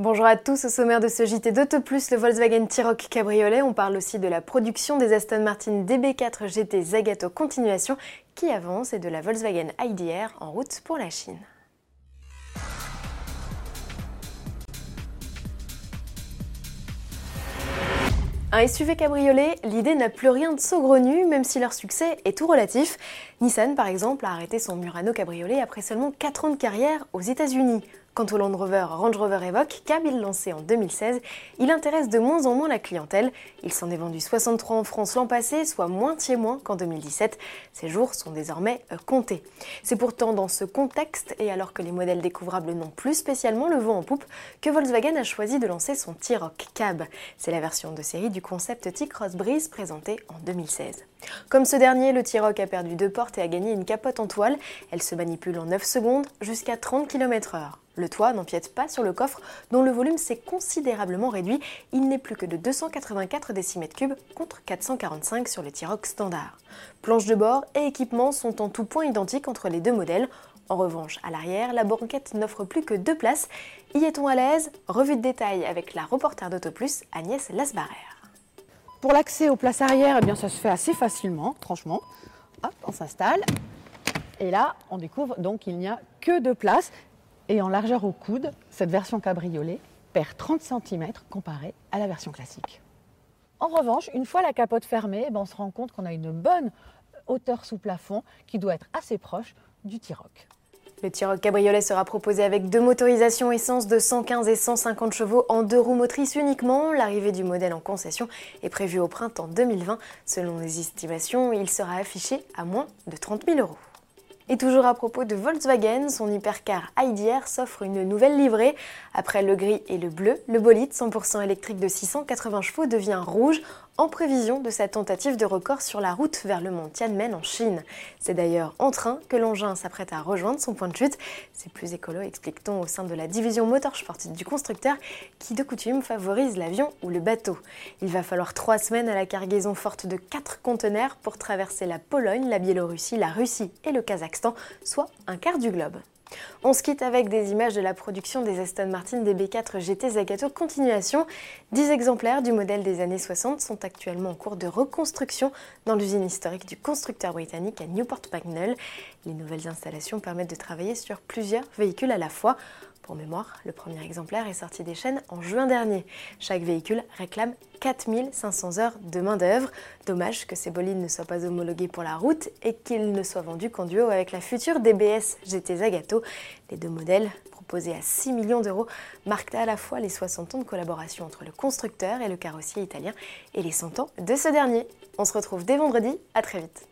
Bonjour à tous, au sommaire de ce JT d'Auto Plus, le Volkswagen T-Roc Cabriolet. On parle aussi de la production des Aston Martin DB4 GT Zagato Continuation qui avance et de la Volkswagen IDR en route pour la Chine. Un SUV cabriolet, l'idée n'a plus rien de saugrenu, même si leur succès est tout relatif. Nissan, par exemple, a arrêté son Murano cabriolet après seulement 4 ans de carrière aux États-Unis. Quant au Land Rover Range Rover Evoque, il lancé en 2016, il intéresse de moins en moins la clientèle. Il s'en est vendu 63 en France l'an passé, soit moitié moins qu'en 2017. Ces jours sont désormais euh, comptés. C'est pourtant dans ce contexte, et alors que les modèles découvrables n'ont plus spécialement le vent en poupe, que Volkswagen a choisi de lancer son T-Roc Cab. C'est la version de série du concept T-Cross Breeze présenté en 2016. Comme ce dernier, le T-Roc a perdu deux portes et a gagné une capote en toile. Elle se manipule en 9 secondes jusqu'à 30 km/h. Le toit n'empiète pas sur le coffre, dont le volume s'est considérablement réduit. Il n'est plus que de 284 décimètres cubes contre 445 sur le T-Roc standard. Planche de bord et équipement sont en tout point identiques entre les deux modèles. En revanche, à l'arrière, la banquette n'offre plus que deux places. Y est-on à l'aise? Revue de détail avec la reporter d'AutoPlus, Agnès Lasbarère. Pour l'accès aux places arrière, eh bien, ça se fait assez facilement, franchement. Hop, on s'installe. Et là, on découvre donc qu'il n'y a que deux places. Et en largeur au coude, cette version cabriolet perd 30 cm comparé à la version classique. En revanche, une fois la capote fermée, ben, on se rend compte qu'on a une bonne hauteur sous plafond qui doit être assez proche du T-Roc. Le T-Roc Cabriolet sera proposé avec deux motorisations essence de 115 et 150 chevaux en deux roues motrices uniquement. L'arrivée du modèle en concession est prévue au printemps 2020. Selon les estimations, il sera affiché à moins de 30 000 euros. Et toujours à propos de Volkswagen, son hypercar IDR s'offre une nouvelle livrée. Après le gris et le bleu, le bolide 100% électrique de 680 chevaux devient rouge en prévision de sa tentative de record sur la route vers le mont Tianmen en Chine. C'est d'ailleurs en train que l'engin s'apprête à rejoindre son point de chute. C'est plus écolo, explique-t-on au sein de la division motorsport du constructeur, qui de coutume favorise l'avion ou le bateau. Il va falloir trois semaines à la cargaison forte de quatre conteneurs pour traverser la Pologne, la Biélorussie, la Russie et le Kazakhstan, soit un quart du globe. On se quitte avec des images de la production des Aston Martin DB4 GT Zagato Continuation. 10 exemplaires du modèle des années 60 sont actuellement en cours de reconstruction dans l'usine historique du constructeur britannique à Newport Pagnell. Les nouvelles installations permettent de travailler sur plusieurs véhicules à la fois. Pour mémoire, le premier exemplaire est sorti des chaînes en juin dernier. Chaque véhicule réclame 4500 heures de main-d'œuvre. Dommage que ces bolides ne soient pas homologués pour la route et qu'ils ne soient vendus qu'en duo avec la future DBS GT Zagato. Les deux modèles, proposés à 6 millions d'euros, marquent à la fois les 60 ans de collaboration entre le constructeur et le carrossier italien et les 100 ans de ce dernier. On se retrouve dès vendredi, à très vite.